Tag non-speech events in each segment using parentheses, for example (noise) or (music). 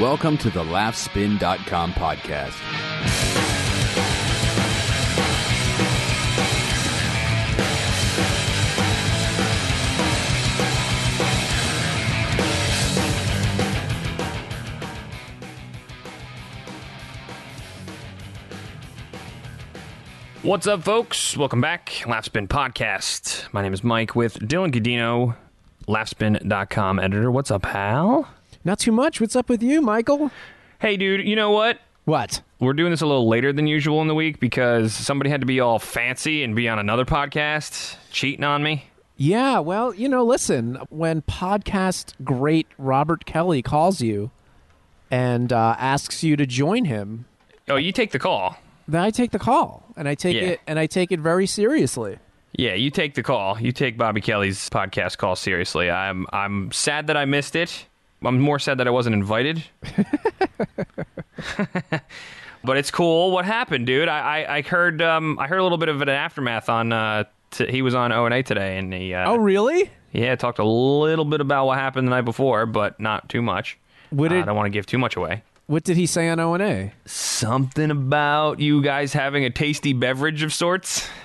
Welcome to the laughspin.com podcast. What's up, folks? Welcome back. Laughspin Podcast. My name is Mike with Dylan Gadino, laughspin.com editor. What's up, pal? Not too much. What's up with you, Michael? Hey, dude, you know what? What? We're doing this a little later than usual in the week because somebody had to be all fancy and be on another podcast cheating on me. Yeah, well, you know, listen, when podcast great Robert Kelly calls you and uh, asks you to join him, Oh, you take the call. then I take the call and I take Yeah. it and I take it very seriously. Yeah, you take the call. You take Bobby Kelly's podcast call seriously. I'm I'm sad that I missed it. I'm more sad that I wasn't invited. (laughs) but it's cool. What happened, dude? I I, I heard um I heard a little bit of an aftermath on uh t- he was on O and A today and he uh, Oh, really? yeah talked a little bit about what happened the night before, but not too much. Would Uh, it- I don't want to give too much away. What did he say on O and A? Something about you guys having a tasty beverage of sorts. (laughs)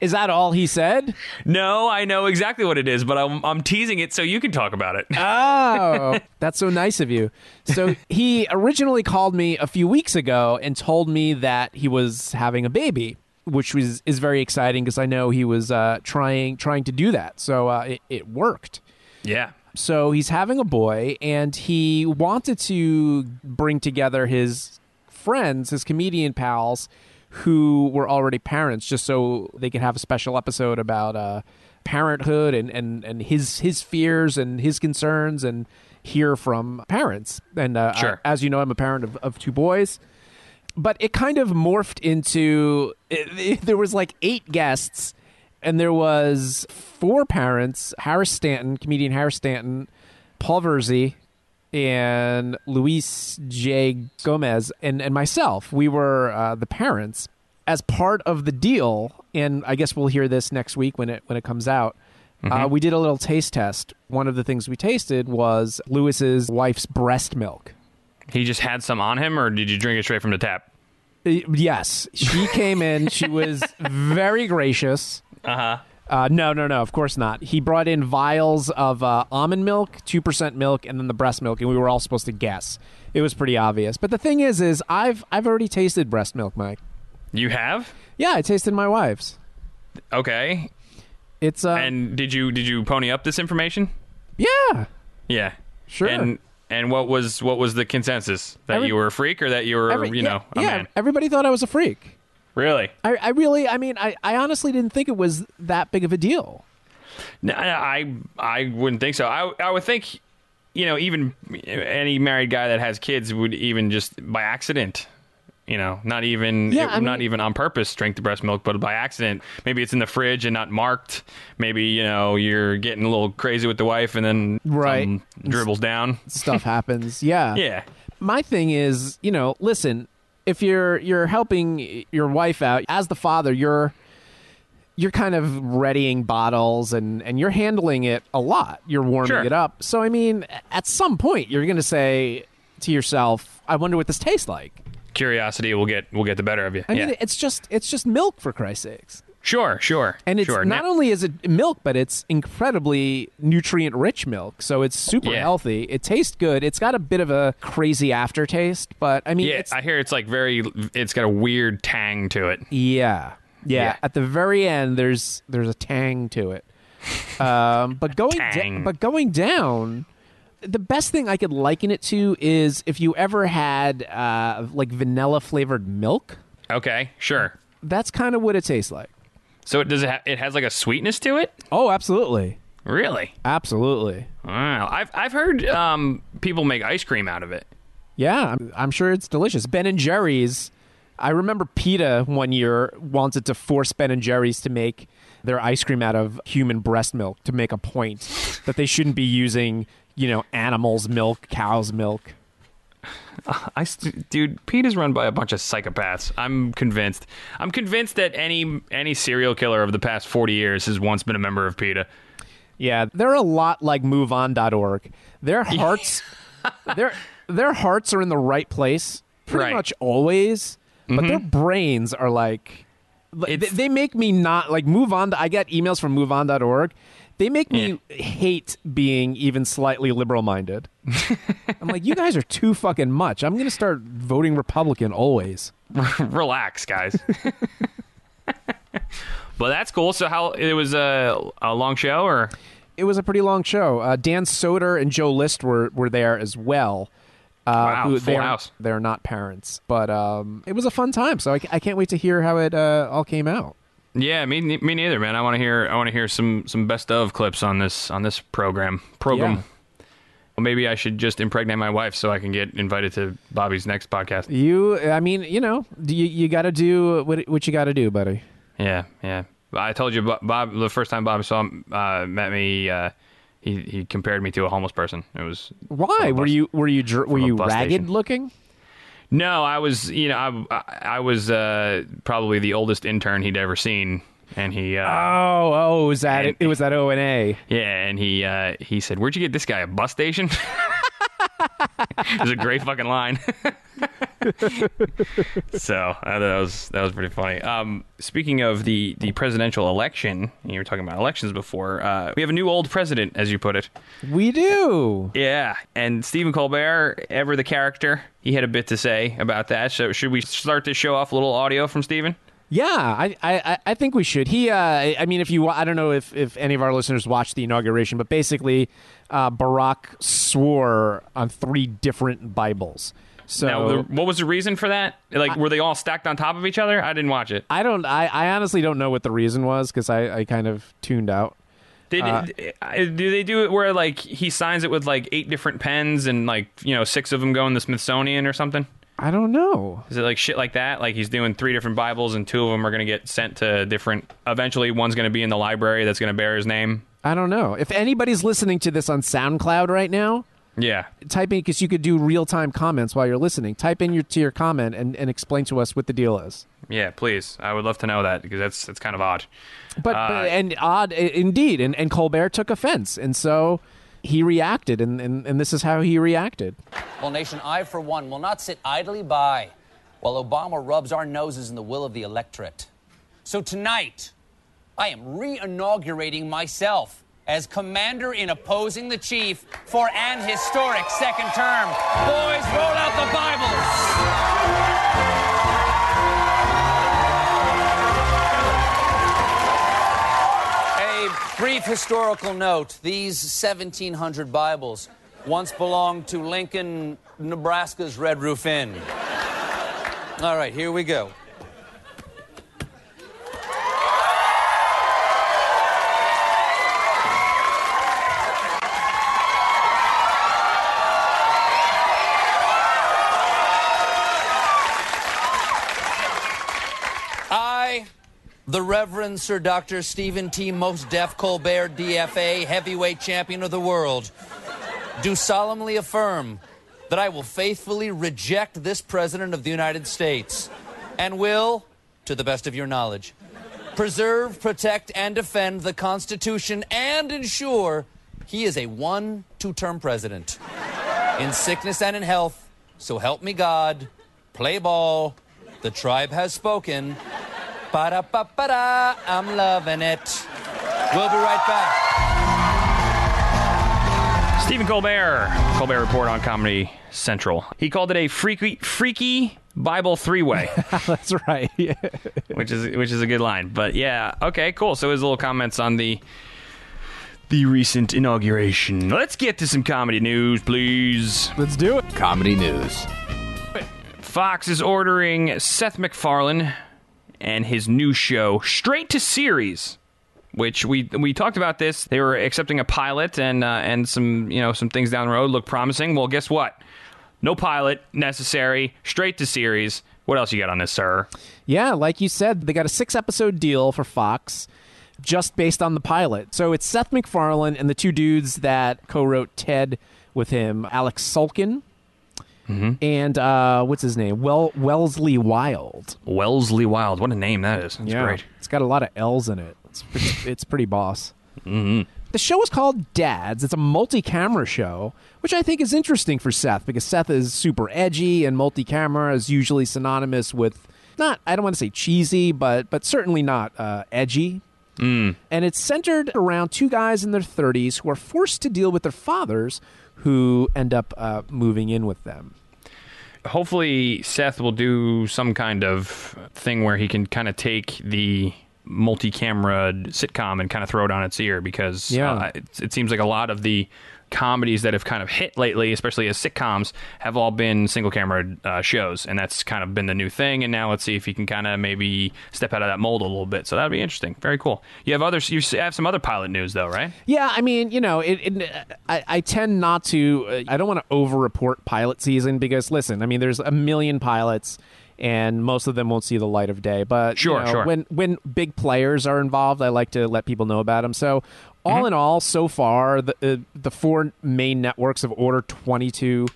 Is that all he said? No, I know exactly what it is, but I'm, I'm teasing it so you can talk about it. (laughs) Oh, that's so nice of you. So he originally called me a few weeks ago and told me that he was having a baby, which was is very exciting because I know he was uh, trying trying to do that. So uh, it, it worked. yeah. So he's having a boy, and he wanted to bring together his friends, his comedian pals, who were already parents, just so they could have a special episode about uh, parenthood and, and, and his his fears and his concerns, and hear from parents. And uh, Sure. I- as you know, I'm a parent of, of two boys. But it kind of morphed into it, it- (laughs) there was like eight guests and there was four parents harris stanton comedian harris stanton paul virzi and luis j. Gomez and, and myself. We were uh, the parents as part of the deal. And i guess we'll hear this next week when it when it comes out. Uh, we did a little taste test. One of the things we tasted was luis's wife's breast milk. He just had some on him, or did you drink it straight from the tap? Uh, yes. She came in. She was (laughs) very gracious Uh-huh. Uh, no, no, no. Of course not. He brought in vials of uh, almond milk, two percent milk, and then the breast milk, and we were all supposed to guess. It was pretty obvious. But the thing is, is I've I've already tasted breast milk, Mike. You have? Yeah, I tasted my wife's. Okay. It's uh, And did you did you pony up this information? yeah, Yeah. Sure. And and what was what was the consensus? That Every- you were a freak or that you were, Every- you yeah, know, a yeah. man? Everybody thought I was a freak. Really? I, I really, I mean, I, I honestly didn't think it was that big of a deal. No, I I wouldn't think so. I I would think, you know, even any married guy that has kids would even just by accident, you know, not even Yeah, it- I not even on purpose drink the breast milk, but by accident. Maybe it's in the fridge and not marked. Maybe you know you're getting a little crazy with the wife, and then Right. dribbles down. Stuff happens. Yeah. (laughs) Yeah. my thing is, you know, listen, if you're you're helping your wife out as the father, you're you're kind of readying bottles and and you're handling it a lot. You're warming Sure. it up. So I mean, at some point you're going to say to yourself, I wonder what this tastes like. Curiosity will get will get the better of you. I yeah. mean, it's just it's just milk for Christ's sakes. Sure, sure. And it's sure. not Now- only is it milk, but it's incredibly nutrient rich milk. So it's super Yeah. healthy. It tastes good. It's got a bit of a crazy aftertaste, but I mean, Yeah, it's I hear it's like very. It's got a weird tang to it. Yeah. yeah. Yeah. At the very end there's there's a tang to it. Um, (laughs) but going da- but going down the best thing I could liken it to is if you ever had uh, like vanilla flavored milk. Okay, sure. That's kind of what it tastes like. So it does it? Ha- it has like a sweetness to it. Oh, absolutely. Really? Absolutely. Wow. I've I've heard um, people make ice cream out of it. Yeah, I'm, I'm sure it's delicious. Ben and Jerry's. I remember PETA one year wanted to force Ben and Jerry's to make their ice cream out of human breast milk to make a point that they shouldn't be using, you know, animals' milk, cow's milk. I st- dude, Pete is run by a bunch of psychopaths. I'm convinced. I'm convinced that any any serial killer of the past 40 years has once been a member of PETA. Yeah, they're a lot like MoveOn.org. Their (laughs) hearts, their their hearts are in the right place pretty Right. much always, but their mm-hmm. brains are like It's- they make me not like move on. I get emails from moveon.org. They make me hate being even slightly liberal minded. I'm like, you guys are too fucking much. I'm gonna start voting Republican always. (laughs) Relax, guys. (laughs) but that's cool. So how it was a a long show or It was a pretty long show. Uh, Dan Soder and Joe List were were there as well. Uh, Wow, who full they're, house. They're not parents, but um, it was a fun time. So I, I can't wait to hear how it uh, all came out. Yeah, me me neither, man. I want to hear I want to hear some some best of clips on this on this program program. Yeah. Well, maybe I should just impregnate my wife so I can get invited to Bobby's next podcast. You, I mean, you know, you you got to do what what you got to do, buddy. Yeah, yeah. I told you, Bob. The first time Bob saw uh, met me, uh, he he compared me to a homeless person. It was Why were you were you were you ragged station. looking? No, I was. You know, I I, was uh, probably the oldest intern he'd ever seen, and he. Uh, Oh, oh, was that And- it? Was that O and A? Yeah, and he uh, he said, "Where'd you get this guy? A bus station?" (laughs) it was a great fucking line. (laughs) so uh, that was that was pretty funny. Um, speaking of the the presidential election, you were talking about elections before. Uh, we have a new old president, as you put it. We do. Yeah, and Stephen Colbert, ever the character, he had a bit to say about that. So should we start to show off a little audio from Stephen? Yeah, I, I, I think we should. He, uh, I mean, if you, I don't know if, if any of our listeners watched the inauguration, but basically, uh, Barack swore on three different Bibles. So Now, the, what was the reason for that? Like, were they all stacked on top of each other? I didn't watch it. I don't, I, I honestly don't know what the reason was because I, I kind of tuned out. Did, Uh, do they do it where like he signs it with like eight different pens and like you know six of them go in the Smithsonian or something? I don't know. Is it like shit like that? Like he's doing three different Bibles and two of them are going to get sent to different. Eventually, one's going to be in the library that's going to bear his name. I don't know. If anybody's listening to this on SoundCloud right now, Yeah, type in because you could do real time comments while you're listening. Type in your to your comment and, and explain to us what the deal is. yeah. Please, I would love to know that because that's that's kind of odd. But, Uh, but and odd indeed, and, and Colbert took offense, and so he reacted, and, and, and this is how he reacted. Well, nation, I, for one, will not sit idly by while Obama rubs our noses in the will of the electorate. So tonight, I am re inaugurating myself as commander in opposing the chief for an historic second term. Boys, roll out the Bibles. Brief historical note these 1,700 Bibles once belonged to Lincoln, Nebraska's Red Roof Inn. All right, here we go. Sir Dr. Stephen T. Mos Def Colbert, DFA, heavyweight champion of the world, do solemnly affirm that I will faithfully reject this President of the United States and will, to the best of your knowledge, preserve, protect, and defend the Constitution and ensure he is a one, two term president. In sickness and in health, so help me God. Play ball. The tribe has spoken. Ba da ba ba da. I'm loving it. We'll be right back. Stephen Colbert, Colbert Report on Comedy Central. He called it a freaky, freaky Bible three way. (laughs) That's right. Yeah. (laughs) which is which is a good line. But yeah, okay, cool. So his little comments on the the recent inauguration. Let's get to some comedy news, please. Let's do it. Comedy news. Fox is ordering Seth MacFarlane and his new show straight to series. Which we we talked about this. They were accepting a pilot and uh, and some you know some things down the road look promising. Well, guess what? No pilot necessary. Straight to series. What else you got on this, sir? Yeah, like you said, they got a six episode deal for Fox just based on the pilot. So it's Seth MacFarlane and the two dudes that co wrote Ted with him, Alex Sulkin. And uh, what's his name? Well, Wellesley Wild. Wellesley Wild. What a name that is. That's great. It's got a lot of L's in it. It's pretty, (laughs) it's pretty boss. Mm-hmm. The show is called Dads. It's a multi-camera show, which I think is interesting for Seth because Seth is super edgy and multi-camera is usually synonymous with not I don't want to say cheesy, but but certainly not uh, edgy. Mm. And it's centered around two guys in their 30s who are forced to deal with their fathers who end up uh, moving in with them. Hopefully, Seth will do some kind of thing where he can kind of take the multi-camera sitcom and kind of throw it on its ear because Yeah. uh, it, it seems like a lot of the comedies that have kind of hit lately, especially as sitcoms, have all been single camera uh, shows, and that's kind of been the new thing. And now let's see if he can kind of maybe step out of that mold a little bit. So that'd be interesting. Very cool. You have others. You have some other pilot news though, right? Yeah, I mean, you know, it, it, I, I tend not to. Uh, I don't want to over-report pilot season because, listen, I mean, there's a million pilots, and most of them won't see the light of day. But you Sure, know, sure. When when big players are involved, I like to let people know about them. So, all Mm-hmm. in all, so far, the uh, the four main networks have ordered 22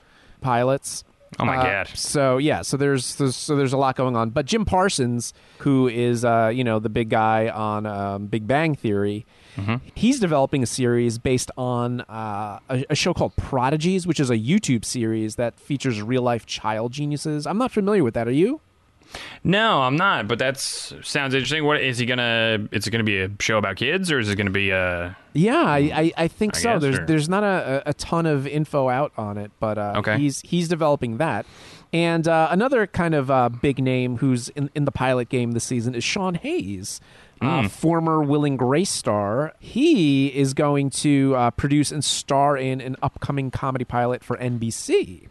pilots. Oh my Uh, god. So yeah, so there's, there's so there's a lot going on. But Jim Parsons, who is uh, you know the big guy on um, Big Bang Theory, he's developing a series based on uh, a, a show called Prodigies, which is a YouTube series that features real life child geniuses. I'm not familiar with that. Are you? No, I'm not. But that sounds interesting. What is he gonna? Is it gonna be a show about kids, or is it gonna be a? Yeah, I, I, I think I so. guess, There's or- there's not a, a ton of info out on it, but uh, Okay. he's he's developing that. And uh, another kind of uh, big name who's in, in the pilot game this season is Sean Hayes, uh, former Will and Grace star. He is going to uh, produce and star in an upcoming comedy pilot for NBC.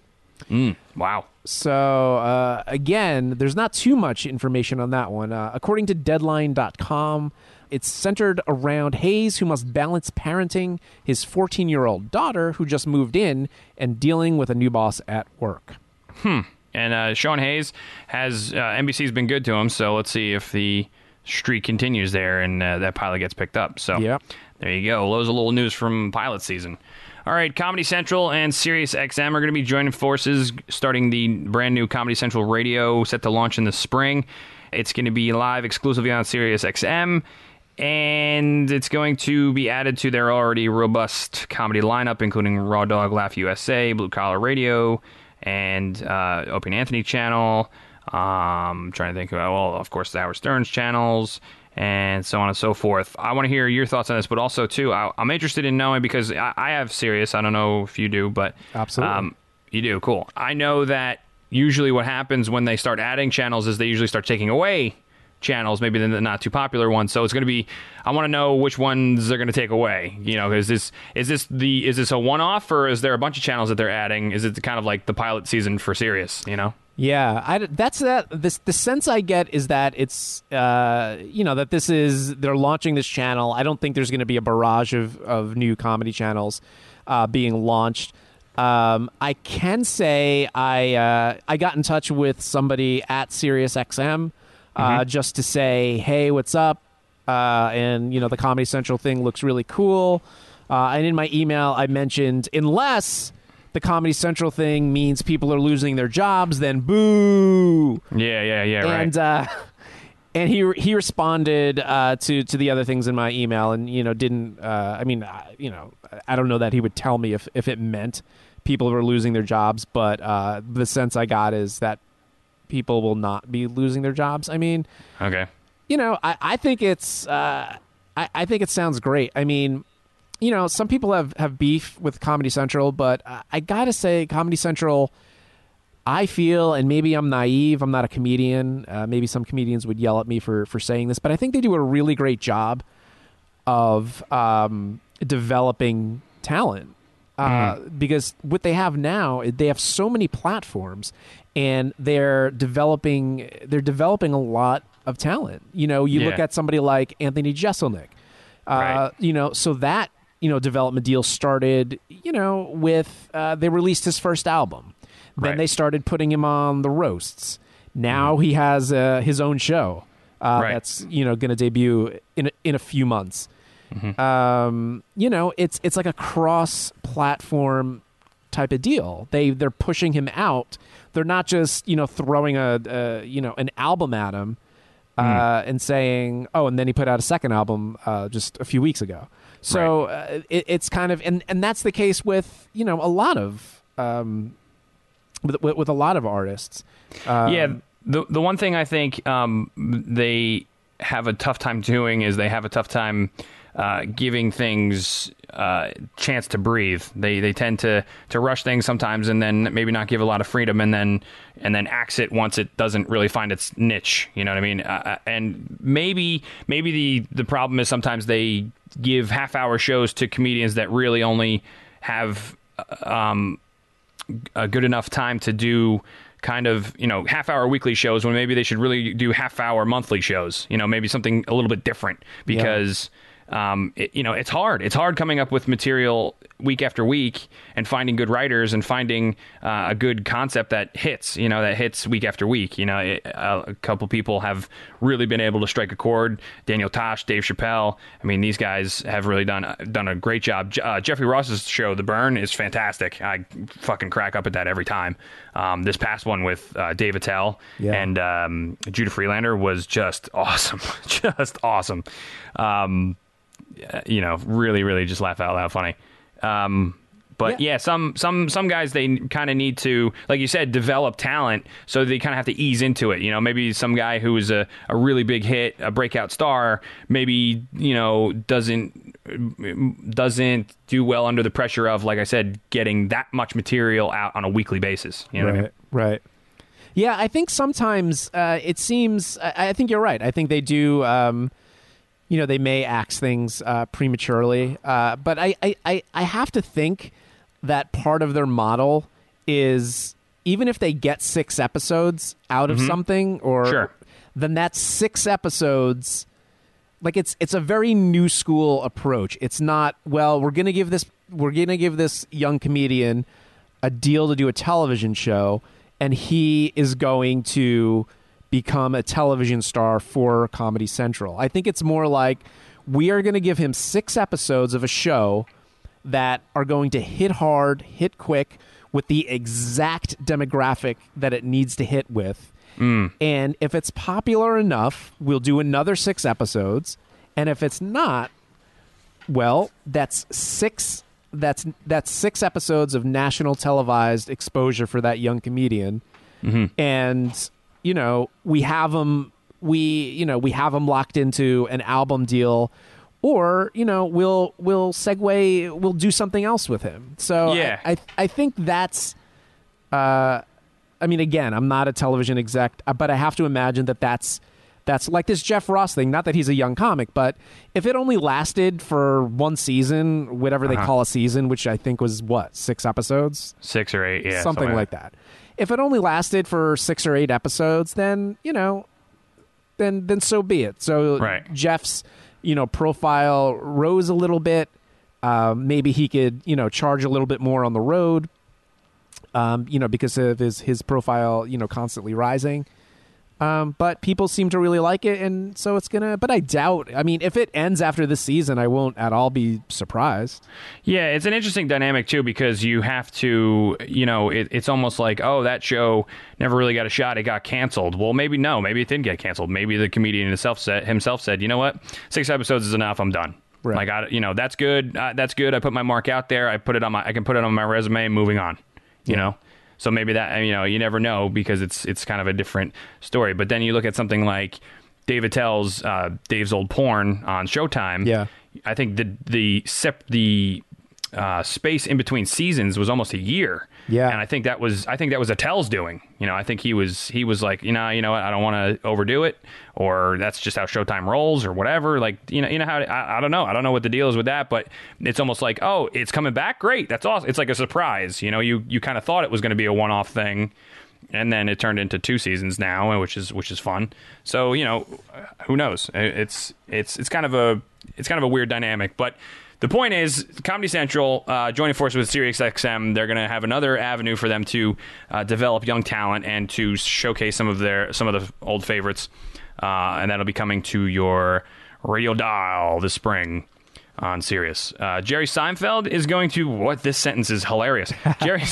Mm, wow. So uh, again, there's not too much information on that one. Uh, according to Deadline.com, it's centered around Hayes, who must balance parenting his 14 year old daughter, who just moved in, and dealing with a new boss at work. Hmm. And uh, Sean Hayes has uh, NBC's been good to him, so let's see if the streak continues there and uh, that pilot gets picked up. So Yep. there you go. Loads of little news from pilot season. All right, Comedy Central and Sirius XM are going to be joining forces, starting the brand new Comedy Central radio set to launch in the spring. It's going to be live exclusively on Sirius XM, and it's going to be added to their already robust comedy lineup, including Raw Dog, Laugh USA, Blue Collar Radio, and uh, Opie and Anthony channel. Um, trying to think about, well, of course, the Howard Stern's channels, and so on and so forth. I want to hear your thoughts on this, but also too, I, I'm interested in knowing because I, I have Sirius. I don't know if you do, but Absolutely. um, you do. Cool. I know that usually what happens when they start adding channels is they usually start taking away channels, maybe the not too popular ones. So it's going to be. I want to know which ones they're going to take away. You know, is this is this the is this a one off or is there a bunch of channels that they're adding? Is it kind of like the pilot season for Sirius? You know. Yeah, I, that's that. This the sense I get is that it's uh, you know that this is they're launching this channel. I don't think there's going to be a barrage of of new comedy channels uh, being launched. Um, I can say I uh, I got in touch with somebody at SiriusXM uh, just to say, hey, what's up? Uh, and you know the Comedy Central thing looks really cool. Uh, and in my email, I mentioned unless the Comedy Central thing means people are losing their jobs, then boo. Yeah, yeah, yeah. Right. And uh, (laughs) and he he responded uh, to to the other things in my email, and you know didn't. Uh, I mean, you know, I don't know that he would tell me if if it meant people were losing their jobs, but uh, the sense I got is that people will not be losing their jobs. I mean, okay. you know, I, I think it's uh, I, I think it sounds great. I mean, you know, some people have, have beef with Comedy Central, but uh, I gotta say, Comedy Central, I feel, and maybe I'm naive. I'm not a comedian. Uh, maybe some comedians would yell at me for for saying this, but I think they do a really great job of um, developing talent. Uh, Because what they have now, they have so many platforms, and they're developing. They're developing a lot of talent. You know, you look at somebody like Anthony Jeselnik. Uh, Right. You know, so that you know development deal started. You know, with uh, they released his first album. Then Right. they started putting him on the roasts. Now he has uh, his own show uh, Right. that's you know going to debut in a, in a few months. Um, you know, it's it's like a cross platform type of deal. They they're pushing him out. They're not just you know throwing a, a you know an album at him uh, and saying oh, and then he put out a second album uh, just a few weeks ago. So uh, it, it's kind of and and that's the case with you know a lot of um, with with, with a lot of artists. Um, yeah, the the one thing I think um, they have a tough time doing is they have a tough time uh, giving things uh, chance to breathe. They they tend to to rush things sometimes and then maybe not give a lot of freedom and then and then axe it once it doesn't really find its niche. You know what I mean? Uh, and maybe maybe the the problem is sometimes they give half hour shows to comedians that really only have um, a good enough time to do kind of you know half hour weekly shows when maybe they should really do half hour monthly shows you know maybe something a little bit different because um, it, you know it's hard. It's hard coming up with material week after week and finding good writers and finding uh, a good concept that hits you know that hits week after week. You know it, a, a couple people have really been able to strike a chord. Daniel Tosh Dave Chappelle. I mean these guys have really done done a great job. Uh, Jeffrey Ross's show The Burn is fantastic. I fucking crack up at that every time. Um, this past one with uh, Dave Attell Yeah. and um, Judah Friedlander was just awesome. (laughs) Just awesome. Um, uh, you know, really, really just laugh out loud funny. Um, but Yeah. yeah. some some some guys they kind of need to, like you said, develop talent. So they kind of have to ease into it. You know, maybe some guy who is a, a really big hit, a breakout star, maybe you know doesn't doesn't do well under the pressure of, like I said, getting that much material out on a weekly basis. You know what I mean? right, right. Yeah, I think sometimes uh, it seems. I, I think you're right. I think they do. Um, you know, they may axe things uh, prematurely, uh, but I, I, I, I have to think that part of their model is even if they get six episodes out of mm-hmm. something, or Sure. then that's six episodes like it's it's a very new school approach. It's not well, we're gonna give this we're gonna give this young comedian a deal to do a television show, and he is going to become a television star for Comedy Central. I think it's more like we are going to give him six episodes of a show that are going to hit hard, hit quick, with the exact demographic that it needs to hit with. Mm. And if it's popular enough, we'll do another six episodes. And if it's not, well, that's six. That's that's six episodes of national televised exposure for that young comedian. Mm-hmm. And you know, we have them. We you know we have them locked into an album deal. Or you know we'll we'll segue we'll do something else with him. So Yeah. I, I I think that's uh, I mean, again, I'm not a television exec, uh, but I have to imagine that that's that's like this Jeff Ross thing. Not that he's a young comic, but if it only lasted for one season, whatever they Uh-huh. call a season, which I think was what six episodes, Six or eight, yeah, something like that. If it only lasted for six or eight episodes, then you know, then then so be it. So Right. Jeff's you know profile rose a little bit. Um, maybe he could you know charge a little bit more on the road. Um, you know because of his his profile you know constantly rising. Um, but people seem to really like it, and so it's gonna. But I doubt. I mean, if it ends after this season, I won't at all be surprised. Yeah, it's an interesting dynamic too because you have to, you know, it, it's almost like, oh, that show never really got a shot; it got canceled. Well, maybe no, maybe it didn't get canceled. Maybe the comedian himself said, himself said, you know what, six episodes is enough. I'm done. Right. Like, I, you know, that's good. Uh, that's good. I put my mark out there. I put it on my. I can put it on my resume. Moving on. You know. So maybe that you know you never know because it's it's kind of a different story. But then you look at something like Dave Attell's uh, Dave's Old Porn on Showtime. Yeah. I think the the sep- the uh, space in between seasons was almost a year. Yeah. and I think that was I think that was Attell's doing. You know, I think he was he was like, you know, you know what, I don't want to overdo it, or that's just how Showtime rolls, or whatever. Like, you know, you know how I, I don't know, I don't know what the deal is with that, but it's almost like, oh, it's coming back, great, that's awesome. It's like a surprise. You know, you you kind of thought it was going to be a one off thing. And then it turned into two seasons now, which is which is fun. So you know, who knows? It's it's it's kind of a it's kind of a weird dynamic, but the point is, Comedy Central uh, joining forces with SiriusXM, they're going to have another avenue for them to uh, develop young talent and to showcase some of their some of the old favorites, uh, and that'll be coming to your radio dial this spring on Sirius. Uh, Jerry Seinfeld is going to what? This sentence is hilarious. (laughs) Jerry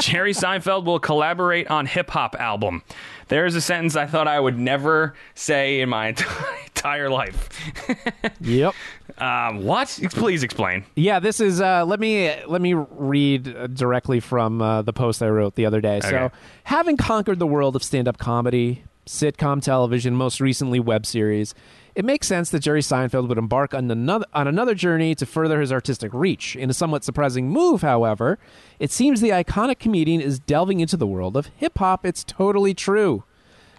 Jerry Seinfeld will collaborate on hip hop album. There's a sentence I thought I would never say in my (laughs) entire entire life. (laughs) Yep. um, what? Please explain. Yeah, this is. Uh, let me let me read directly from uh, the post I wrote the other day. Okay. So, having conquered the world of stand-up comedy, sitcom television, most recently web series, it makes sense that Jerry Seinfeld would embark on another on another journey to further his artistic reach. In a somewhat surprising move, however, it seems the iconic comedian is delving into the world of hip hop. It's totally true.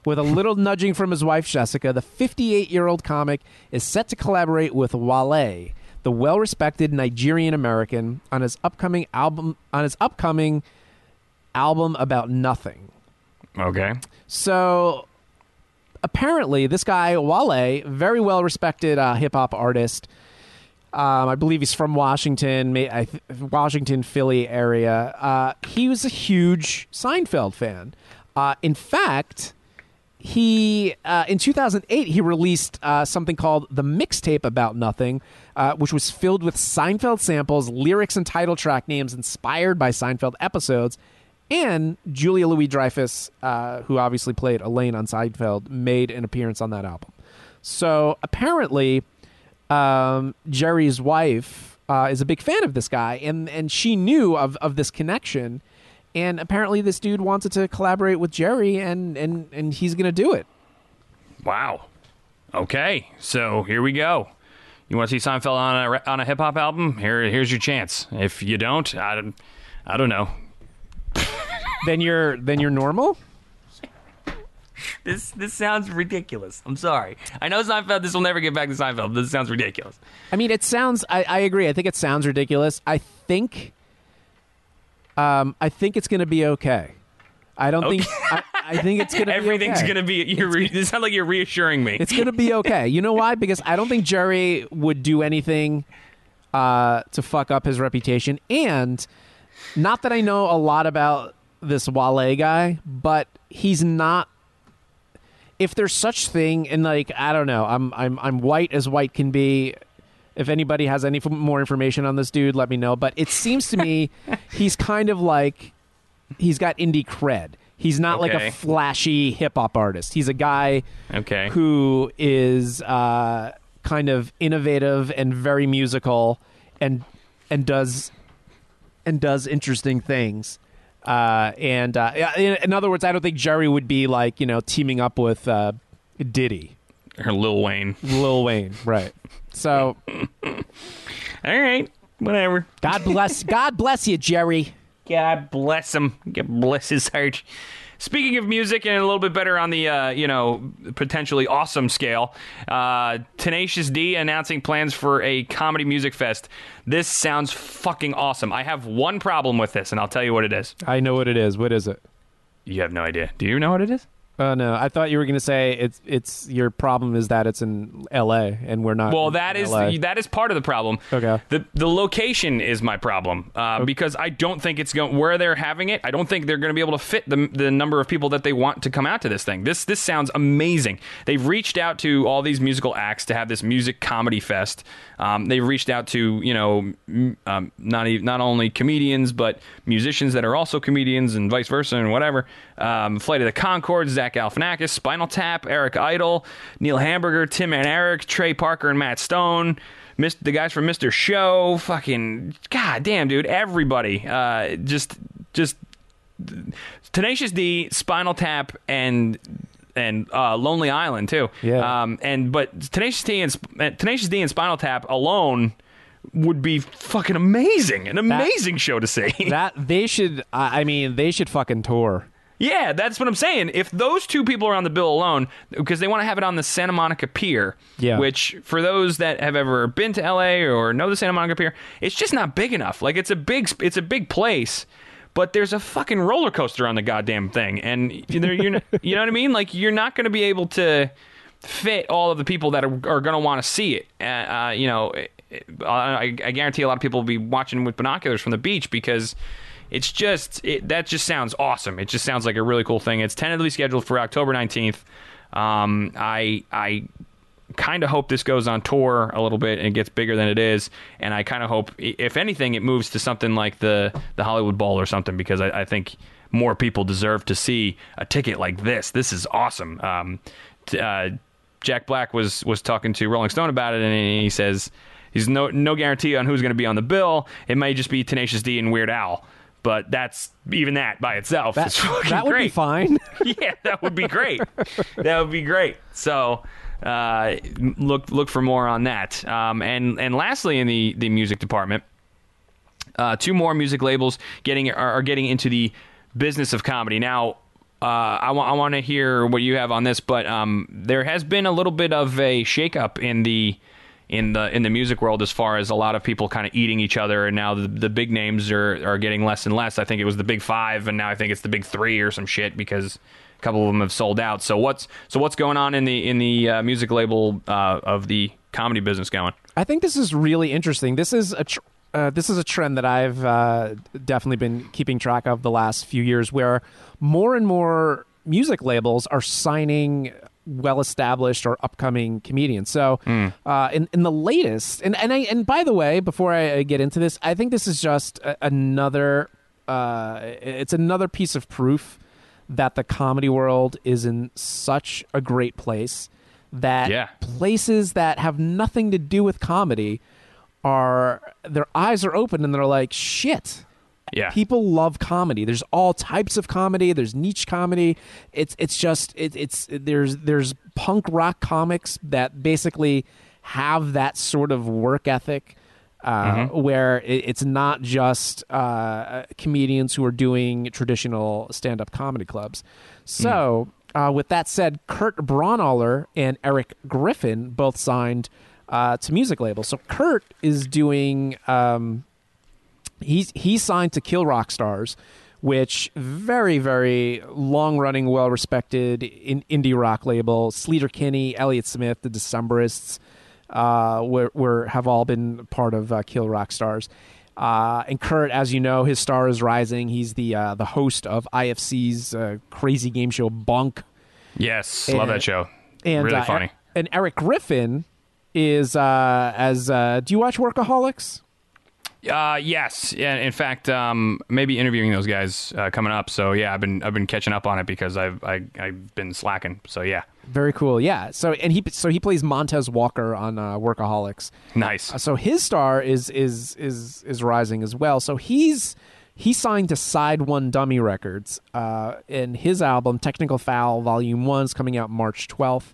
With a little nudging from his wife Jessica, the 58 year old comic is set to collaborate with Wale, the well respected Nigerian American, on his upcoming album on his upcoming album about nothing. Okay. So apparently, this guy Wale, very well respected uh, hip hop artist. Um, I believe he's from Washington, may, I th- Washington, Philly area. Uh, he was a huge Seinfeld fan. Uh, in fact, he uh, in 2008 he released uh, something called the mixtape about nothing uh, which was filled with seinfeld samples lyrics and title track names inspired by seinfeld episodes and julia louis dreyfus uh, who obviously played elaine on seinfeld made an appearance on that album. So apparently um, jerry's wife uh, is a big fan of this guy and, and she knew of, of this connection and apparently this dude wanted to collaborate with Jerry, and and and he's gonna do it. Wow. Okay. So here we go. You want to see Seinfeld on a on a hip hop album? Here, here's your chance. If you don't, I don't, I don't know. (laughs) Then you're then you're normal. This this sounds ridiculous. I'm sorry. I know Seinfeld. This will never get back to Seinfeld. This sounds ridiculous. I mean, it sounds. I, I agree. I think it sounds ridiculous. I think. Um, I think it's gonna be okay. I don't think. I, I think it's gonna. (laughs) Everything's be okay. Everything's gonna be. You're re, this sounds like you're reassuring me. It's gonna be okay. You know why? Because I don't think Jerry would do anything uh, to fuck up his reputation. And not that I know a lot about this Wale guy, but he's not. If there's such thing, and like I don't know, I'm I'm I'm white as white can be. If anybody has any f- more information on this dude, let me know. But it seems to me (laughs) he's kind of like he's got indie cred. He's not like a flashy hip hop artist. He's a guy Okay. who is uh, kind of innovative and very musical and and does and does interesting things. Uh, and uh, in, in other words, I don't think Jerry would be like you know teaming up with uh, Diddy, Or Lil Wayne. Lil Wayne, right? (laughs) So (laughs) All right. Whatever. God bless, God bless you, Jerry. God bless him. God bless his heart. Speaking of music, and a little bit better on the uh, you know potentially awesome scale, uh, Tenacious D announcing plans for a comedy music fest. This sounds fucking awesome. I have one problem with this, and I'll tell you what it is. I know what it is. What is it? You have no idea. Do you know what it is? Oh no, I thought you were going to say it's it's your problem is that it's in L.A. and we're not. Well, that is LA. that is part of the problem. Okay. The the location is my problem uh, because I don't think it's going where they're having it. I don't think they're going to be able to fit the the number of people that they want to come out to this thing. This this sounds amazing. They've reached out to all these musical acts to have this music comedy fest. Um, they've reached out to you know um, not even, not only comedians but musicians that are also comedians and vice versa and whatever. Um, Flight of the Conchords, Zach Galifianakis, Spinal Tap, Eric Idle, Neil Hamburger, Tim and Eric, Trey Parker and Matt Stone. Mis- the guys from Mr. Show, fucking god damn, dude, everybody, uh, just, just Tenacious D, Spinal Tap, and and uh, Lonely Island too. Yeah. Um, and but Tenacious D and uh, Tenacious D and Spinal Tap alone would be fucking amazing, an amazing show to see. (laughs) that they should. I mean, they should fucking tour. Yeah, that's what I'm saying. If those two people are on the bill alone, because they want to have it on the Santa Monica Pier, Yeah. which for those that have ever been to LA or know the Santa Monica Pier, it's just not big enough. Like it's a big, it's a big place, but there's a fucking roller coaster on the goddamn thing, and you're, you're (laughs) you know what I mean? Like you're not going to be able to fit all of the people that are, are going to want to see it. Uh, uh, you know, I, I guarantee a lot of people will be watching with binoculars from the beach because it's just it, that just sounds awesome. It just sounds like a really cool thing. It's tentatively scheduled for October nineteenth. Um, I I kind of hope this goes on tour a little bit and gets bigger than it is. And I kind of hope, if anything, it moves to something like the the Hollywood Bowl or something because I, I think more people deserve to see a ticket like this. This is awesome. Um, t- uh, Jack Black was was talking to Rolling Stone about it, and he says he's no no guarantee on who's going to be on the bill. It may just be Tenacious D and Weird Al, but that's even that by itself That, that would great. be fine. (laughs) yeah, that would be great. that would be great. So uh, look look for more on that. Um, and and lastly, in the the music department, uh, two more music labels getting are, are getting into the business of comedy now. Uh, I, wa- I want to hear what you have on this, but um, there has been a little bit of a shakeup in the in the in the music world as far as a lot of people kind of eating each other, and now the, the big names are are getting less and less. I think it was the big five, and now I think it's the big three or some shit because a couple of them have sold out. So what's so what's going on in the in the uh, music label uh, of the comedy business going? I think this is really interesting. This is a tr- uh, this is a trend that I've uh, definitely been keeping track of the last few years, where more and more music labels are signing well-established or upcoming comedians. So, uh, in in the latest, and and I and by the way, before I I get into this, I think this is just a, another. Uh, it's another piece of proof that the comedy world is in such a great place that Yeah. places that have nothing to do with comedy are their eyes are open and they're like shit Yeah, people love comedy there's all types of comedy there's niche comedy it's it's just it, it's there's there's punk rock comics that basically have that sort of work ethic uh, where it, it's not just uh, comedians who are doing traditional stand-up comedy clubs. So, uh, with that said, Kurt Braunohler and Erik Griffin both signed uh, to music labels. So Kurt is doing. Um, he's he signed to Kill Rock Stars, which very very long running, well respected in indie rock label. Sleater Kinney, Elliott Smith, the Decemberists, uh, were, were have all been part of uh, Kill Rock Stars. Uh, and Kurt, as you know, his star is rising. He's the uh, the host of IFC's uh, crazy game show Bunk. yes, love that show. And really uh, funny. And Erik Griffin is uh, as uh, do you watch Workaholics? Uh, yes. Yeah. In fact, um, maybe interviewing those guys uh, coming up. So yeah, I've been I've been catching up on it because I've I, I've been slacking. So yeah, Very cool. Yeah. So and he so he plays Montez Walker on uh, Workaholics. nice. Uh, so his star is is is is rising as well. So he's he signed to Side One Dummy Records, uh, and his album Technical Foul Volume One is coming out March twelfth.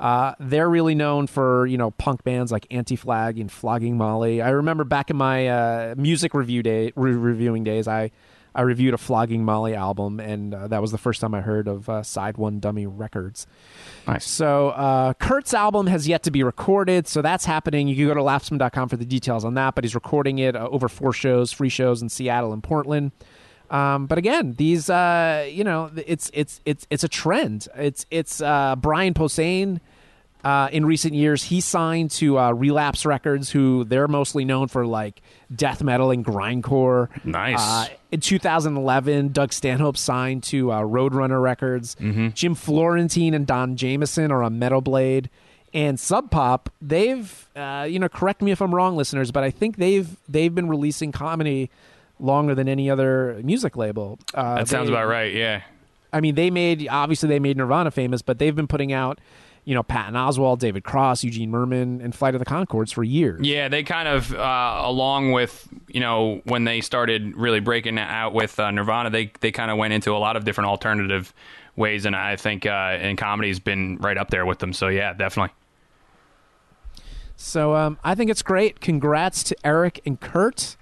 Uh, they're really known for you know punk bands like Anti Flag and Flogging Molly. I remember back in my uh, music review day re- reviewing days, I I reviewed a Flogging Molly album, and uh, that was the first time I heard of uh, Side One Dummy Records. Nice. So uh, Kurt's album has yet to be recorded, so that's happening. You can go to laughspin.com for the details on that, but he's recording it uh, over four shows, free shows in Seattle and Portland. Um, but again, these uh, you know, it's it's it's it's a trend. It's it's uh, Brian Posehn. Uh, in recent years, he signed to uh, Relapse Records, who they're mostly known for like death metal and grindcore. Nice. Uh, in 2011, Doug Stanhope signed to uh, Roadrunner Records. Jim Florentine and Don Jamieson are on Metal Blade. And Sub Pop, they've, uh, you know, correct me if I'm wrong, listeners, but I think they've they've been releasing comedy longer than any other music label. Uh, that sounds they- about right. Yeah. I mean, they made obviously they made Nirvana famous, but they've been putting out, you know, Patton Oswalt, David Cross, Eugene Mirman, and Flight of the Conchords for years. Yeah, they kind of, uh, along with you know when they started really breaking out with uh, Nirvana, they they kind of went into a lot of different alternative ways, and I think uh, and comedy's been right up there with them. So yeah, definitely. So um, I think it's great. Congrats to Erik and Kurt.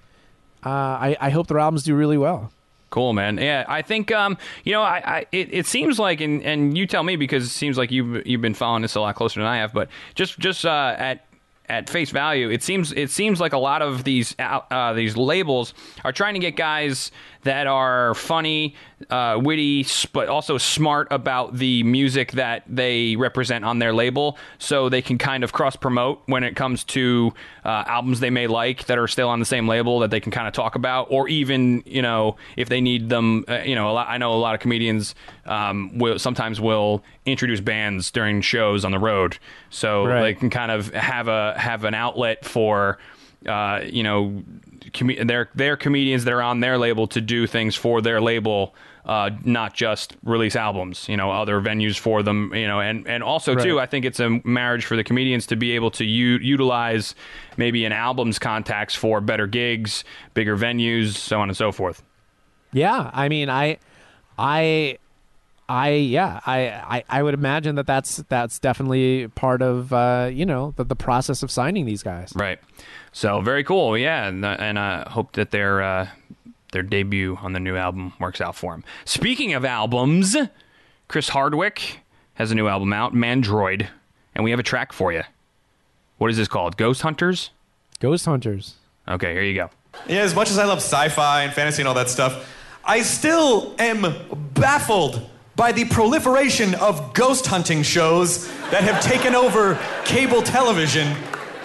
Uh, I, I hope their albums do really well. Cool, man. Yeah, I think um, you know, I, I it, it seems like, and, and you tell me because it seems like you've you've been following this a lot closer than I have. But just just uh, at at face value, it seems it seems like a lot of these uh, these labels are trying to get guys that are funny, uh, witty, but also smart about the music that they represent on their label, so they can kind of cross promote when it comes to uh, albums they may like that are still on the same label that they can kind of talk about, or even you know if they need them. Uh, you know, a lot, I know a lot of comedians um, will sometimes will introduce bands during shows on the road, so Right. they can kind of have a have an outlet for uh, you know com- their their comedians that are on their label to do things for their label. Uh, not just release albums, you know, other venues for them, you know, and, and also too, I think it's a marriage for the comedians to be able to u- utilize maybe an album's contacts for better gigs, bigger venues, so on and so forth. Yeah, I mean, I, I, I, yeah, I, I, I would imagine that that's that's definitely part of uh, you know the, the process of signing these guys. Right. So very cool. Yeah, and uh, and I hope that their uh, their debut on the new album works out for them. Speaking of albums, Chris Hardwick has a new album out, Mandroid, and we have a track for you. What is this called? Ghost Hunters. Ghost Hunters. Okay, here you go. Yeah, as much as I love sci-fi and fantasy and all that stuff, I still am baffled by the proliferation of ghost hunting shows that have taken over cable television.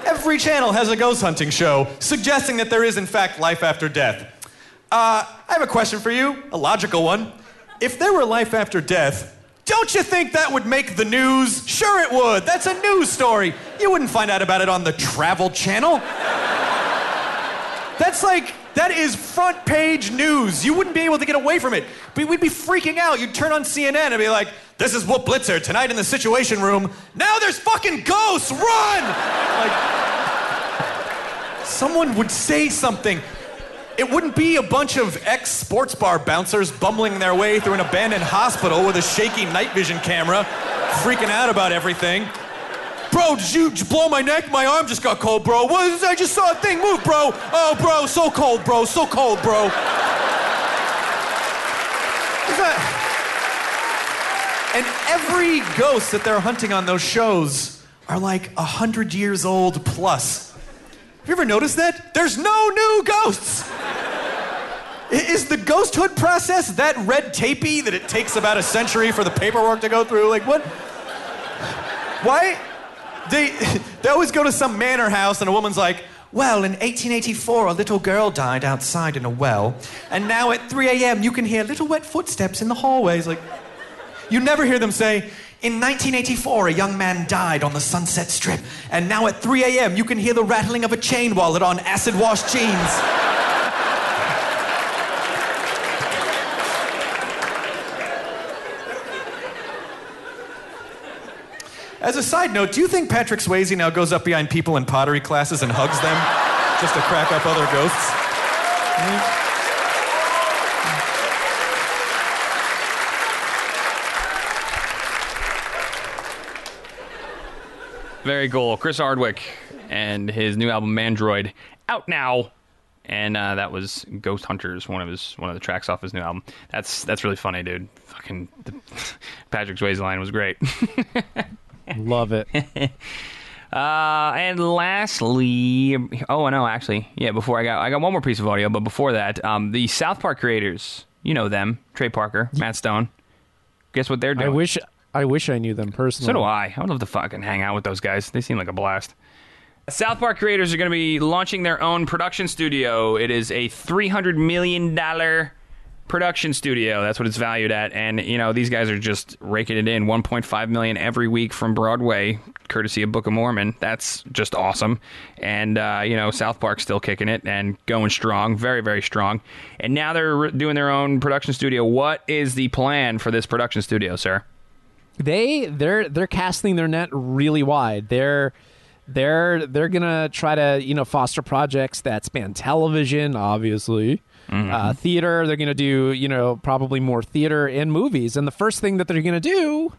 Every channel has a ghost hunting show, suggesting that there is, in fact, life after death. Uh, I have a question for you, a logical one. If there were life after death, don't you think that would make the news? Sure, it would. That's a news story. You wouldn't find out about it on the Travel Channel. That's like, that is front page news. You wouldn't be able to get away from it. But we'd be freaking out. You'd turn on CNN and be like, this is Wolf Blitzer tonight in the Situation Room. Now there's fucking ghosts. Run! Like, someone would say something. It wouldn't be a bunch of ex sports bar bouncers bumbling their way through an abandoned hospital with a shaky night vision camera, freaking out about everything. Bro, did you, did you blow my neck? My arm just got cold, bro. What is, I just saw a thing move, bro. Oh, bro, so cold, bro. So cold, bro. Is that... And every ghost that they're hunting on those shows are like a hundred years old plus. Have you ever noticed that? There's no new ghosts. Is the ghosthood process that red tapey that it takes about a century for the paperwork to go through? Like what? Why? They, (laughs) they always go to some manor house and a woman's like, well, in 1884, a little girl died outside in a well, and now at 3 a.m., you can hear little wet footsteps in the hallways. Like, you never hear them say, in 1984, a young man died on the Sunset Strip, and now at 3 a.m., you can hear the rattling of a chain wallet on acid washed jeans. As a side note, do you think Patrick Swayze now goes up behind people in pottery classes and hugs them (laughs) just to crack up other ghosts? Very cool. Chris Hardwick and his new album Mandroid out now. And uh, that was Ghost Hunters, one of his one of the tracks off his new album. That's that's really funny, dude. Fucking the, (laughs) Patrick Swayze line was great. (laughs) Love it. (laughs) Uh, and lastly, oh no, actually, yeah. Before I got, I got one more piece of audio, but before that, um, the South Park creators, you know them, Trey Parker, Matt Stone. Guess what they're doing? I wish I wish I knew them personally. So do I. I would love to fucking hang out with those guys. They seem like a blast. South Park creators are going to be launching their own production studio. It is a $300 million production studio. That's what it's valued at. And, you know, these guys are just raking it in 1.5 million every week from Broadway, courtesy of Book of Mormon. That's just awesome. And, uh, you know, South Park's still kicking it and going strong, very, very strong. And now they're re- doing their own production studio. What is the plan for this production studio, sir? they they're they're casting their net really wide. They're they're they're gonna try to you know foster projects that span television, obviously, uh, theater. They're gonna do you know probably more theater and movies. And the first thing that they're gonna do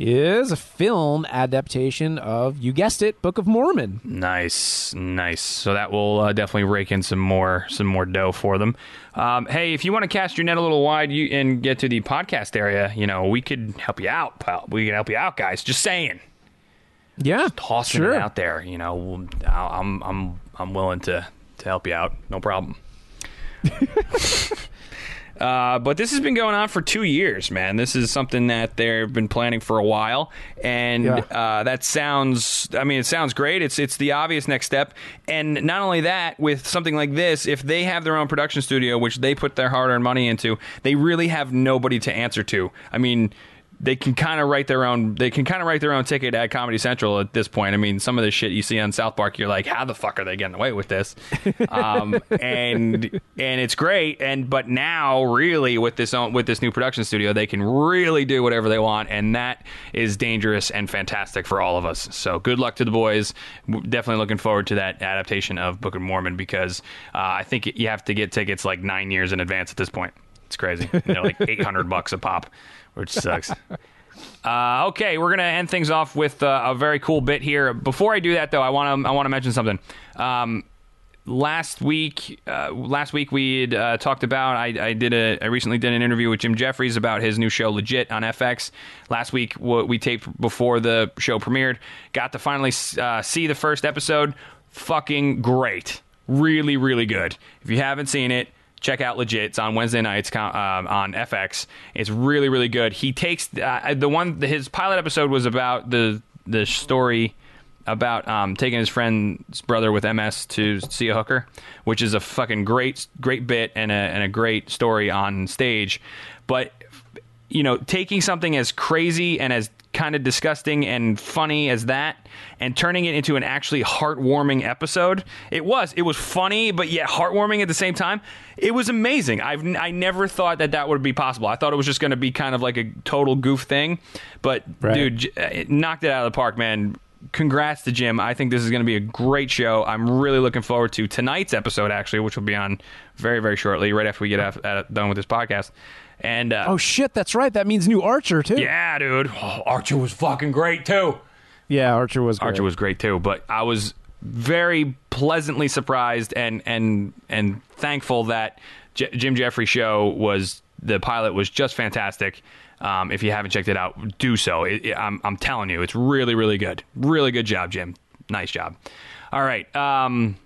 is a film adaptation of you guessed it, Book of Mormon. Nice, nice. So that will uh, definitely rake in some more some more dough for them. Um, hey, if you want to cast your net a little wide you, and get to the podcast area, you know we could help you out, pal. We can help you out, guys. Just saying, Yeah, tossing sure. it out there. You know, I'm I'm I'm willing to to help you out. No problem. (laughs) Uh, but this has been going on for two years, man. This is something that they've been planning for a while, and Yeah. uh, that sounds. I mean, it sounds great. It's it's the obvious next step, and not only that, with something like this, if they have their own production studio, which they put their hard-earned money into, they really have nobody to answer to. I mean. They can kind of write their own they can kind of write their own ticket at Comedy Central at this point. I mean, some of the shit you see on South Park, you're like, how the fuck are they getting away with this? (laughs) um, and and it's great. And but now, really, with this own, with this new production studio, they can really do whatever they want, and that is dangerous and fantastic for all of us. So good luck to the boys. Definitely looking forward to that adaptation of Book of Mormon because uh, I think you have to get tickets like nine years in advance at this point. It's crazy. They're like eight hundred bucks a pop, which sucks. Uh, okay, we're gonna end things off with uh, a very cool bit here. Before I do that, though, I want to I want to mention something. Um, last week, uh, last week we had uh, talked about. I, I did a I recently did an interview with Jim Jeffries about his new show, Legit, on FX. Last week w- we taped before the show premiered. Got to finally uh, see the first episode. Fucking great, really really good. If you haven't seen it check out legit. It's on wednesday nights um, on fx it's really really good. He takes uh, the one his pilot episode was about the the story about um, taking his friend's brother with ms to see a hooker which is a fucking great great bit and a, and a great story on stage. But you know taking something as crazy and as kind of disgusting and funny as that and turning it into an actually heartwarming episode it was. It was funny but yet heartwarming at the same time. It was amazing. I've i never thought that that would be possible. I thought it was just going to be kind of like a total goof thing but Right. dude it knocked it out of the park man. Congrats to jim. I think this is going to be a great show. I'm really looking forward to tonight's episode actually which will be on very very shortly right after we get uh, done with this podcast and uh, Oh shit, that's right. That means new Archer too. yeah, dude. Oh, Archer was fucking great too. Yeah, Archer was. Great. Archer was great too, but I was very pleasantly surprised and and and thankful that J- Jim Jeffries show was the pilot was just fantastic. Um, if you haven't checked it out, do so. It, it- I'm I'm telling you, it's really really good. Really good job, Jim. Nice job. All right. Um,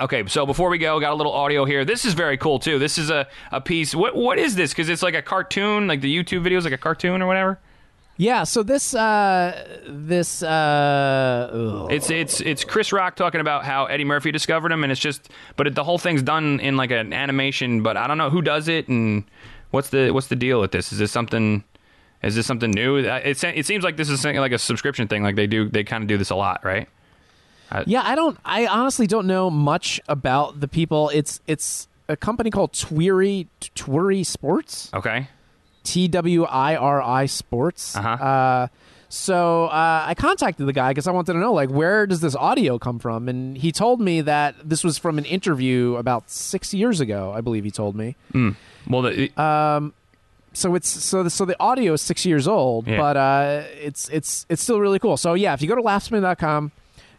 Okay, so before we go, got a little audio here. This is very cool too. This is a, a piece. What what is this? Because it's like a cartoon, like the YouTube videos, like a cartoon or whatever. Yeah. So this, uh, this, uh, ugh. It's it's it's Chris Rock talking about how Eddie Murphy discovered him, and it's just, but it, the whole thing's done in like an animation. But I don't know who does it and what's the what's the deal with this? Is this something? Is this something new? It it seems like this is like a subscription thing. Like they do, they kind of do this a lot, right? Yeah, I don't. I honestly don't know much about the people. It's it's a company called Twiri Twiri Sports. Okay. T W I R I Sports. Uh-huh. Uh, so uh, I contacted the guy because I wanted to know like where does this audio come from, and he told me that this was from an interview about six years ago. I believe he told me. Well, the, So it's so the, so the audio is six years old, Yeah. but uh, it's it's it's still really cool. So yeah, if you go to laughspin.com,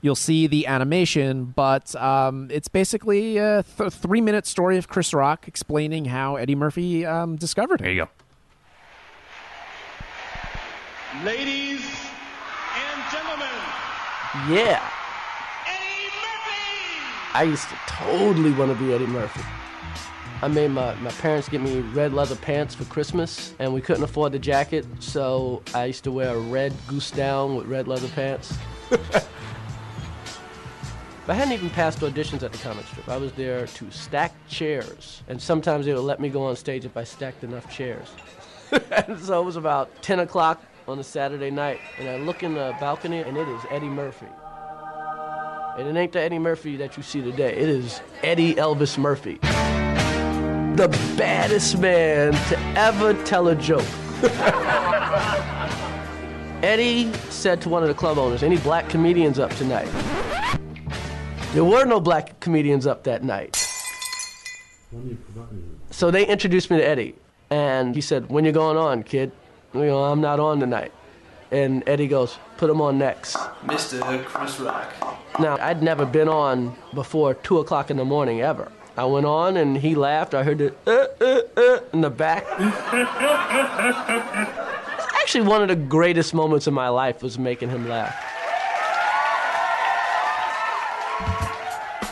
you'll see the animation, but um, it's basically a th- three minute story of Chris Rock explaining how Eddie Murphy um, discovered there you go. Ladies and gentlemen, Yeah. Eddie Murphy! I used to totally want to be Eddie Murphy. I made my, my parents get me red leather pants for Christmas, and we couldn't afford the jacket, so I used to wear a red goose down with red leather pants. (laughs) but I hadn't even passed auditions at the comic strip. I was there to stack chairs, and sometimes they would let me go on stage if I stacked enough chairs. (laughs) and so it was about 10 o'clock on a Saturday night, and I look in the balcony, and it is Eddie Murphy. And it ain't the Eddie Murphy that you see today. It is Eddie Elvis Murphy. The baddest man to ever tell a joke. (laughs) Eddie said to one of the club owners, Any black comedians up tonight? There were no black comedians up that night. So they introduced me to Eddie. And he said, When you going on, kid? You know, I'm not on tonight. And Eddie goes, Put him on next. Mr. Chris Rock. Now, I'd never been on before 2 o'clock in the morning ever. I went on and he laughed. I heard the uh, uh, uh in the back. (laughs) Actually, one of the greatest moments of my life was making him laugh.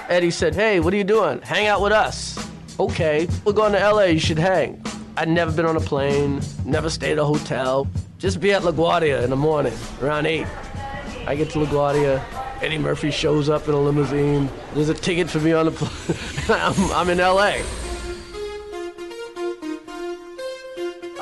Eddie said, Hey, what are you doing? Hang out with us. Okay, we're going to LA. You should hang. I'd never been on a plane, never stayed at a hotel. Just be at LaGuardia in the morning, around 8. I get to LaGuardia. Eddie Murphy shows up in a limousine. There's a ticket for me on the plane. (laughs) I'm, I'm in LA.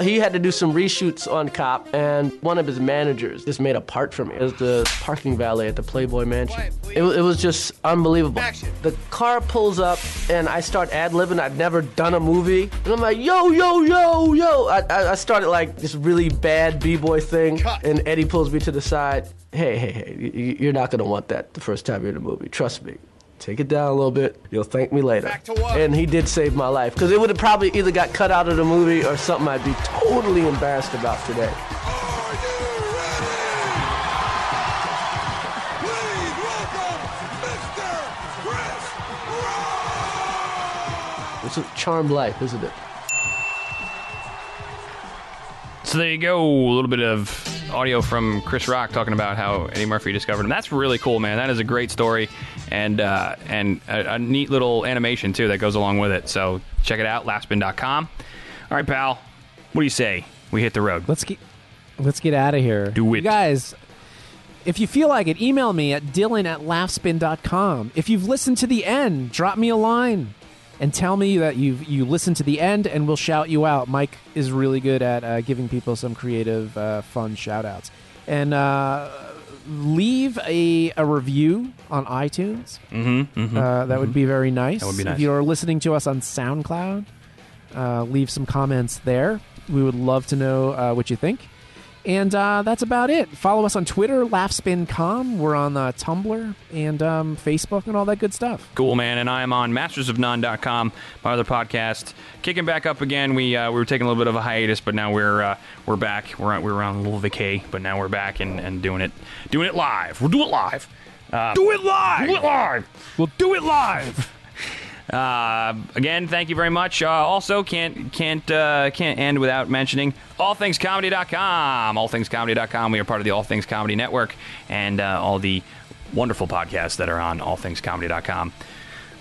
He had to do some reshoots on Cop, and one of his managers just made a part for me. It was the parking valet at the Playboy Mansion. It, it was just unbelievable. The car pulls up, and I start ad libbing. I'd never done a movie, and I'm like, yo, yo, yo, yo. I, I, I started like this really bad b boy thing, and Eddie pulls me to the side. Hey, hey, hey, you're not gonna want that the first time you're in a movie. Trust me. Take it down a little bit. You'll thank me later. And he did save my life because it would have probably either got cut out of the movie or something I'd be totally embarrassed about today. Are you ready? It's a charmed life, isn't it? So there you go. A little bit of audio from Chris Rock talking about how Eddie Murphy discovered him. That's really cool, man. That is a great story, and uh, and a, a neat little animation too that goes along with it. So check it out, laughspin.com. All right, pal. What do you say? We hit the road. Let's get let's get out of here. Do it. You guys. If you feel like it, email me at dylan at laughspin.com. If you've listened to the end, drop me a line and tell me that you've you listened to the end, and we'll shout you out. Mike is really good at uh, giving people some creative, uh, fun shout outs. And uh, leave a, a review on iTunes. Mm-hmm, Uh, that would be very nice. That would be nice. If you're listening to us on SoundCloud, uh, leave some comments there. We would love to know uh, what you think. And uh, that's about it. Follow us on Twitter, LaughSpinCom. We're on uh, Tumblr and um, Facebook and all that good stuff. Cool, man. And I am on mastersofnone.com, my other podcast. Kicking back up again. We uh, we were taking a little bit of a hiatus, but now we're uh, we're back. We're on, we were on a little vacay, but now we're back and, and doing it doing it live. We'll do it live. Uh, Do it live! do it live. We'll do it live! Uh, again, thank you very much. Uh, also, can't can't uh, can't end without mentioning allthingscomedy.com. Allthingscomedy.com. We are part of the All Things Comedy Network and uh, all the wonderful podcasts that are on allthingscomedy.com.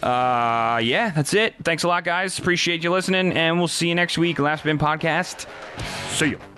Uh, yeah, that's it. Thanks a lot, guys. Appreciate you listening, and we'll see you next week. Laughspin Podcast. See you.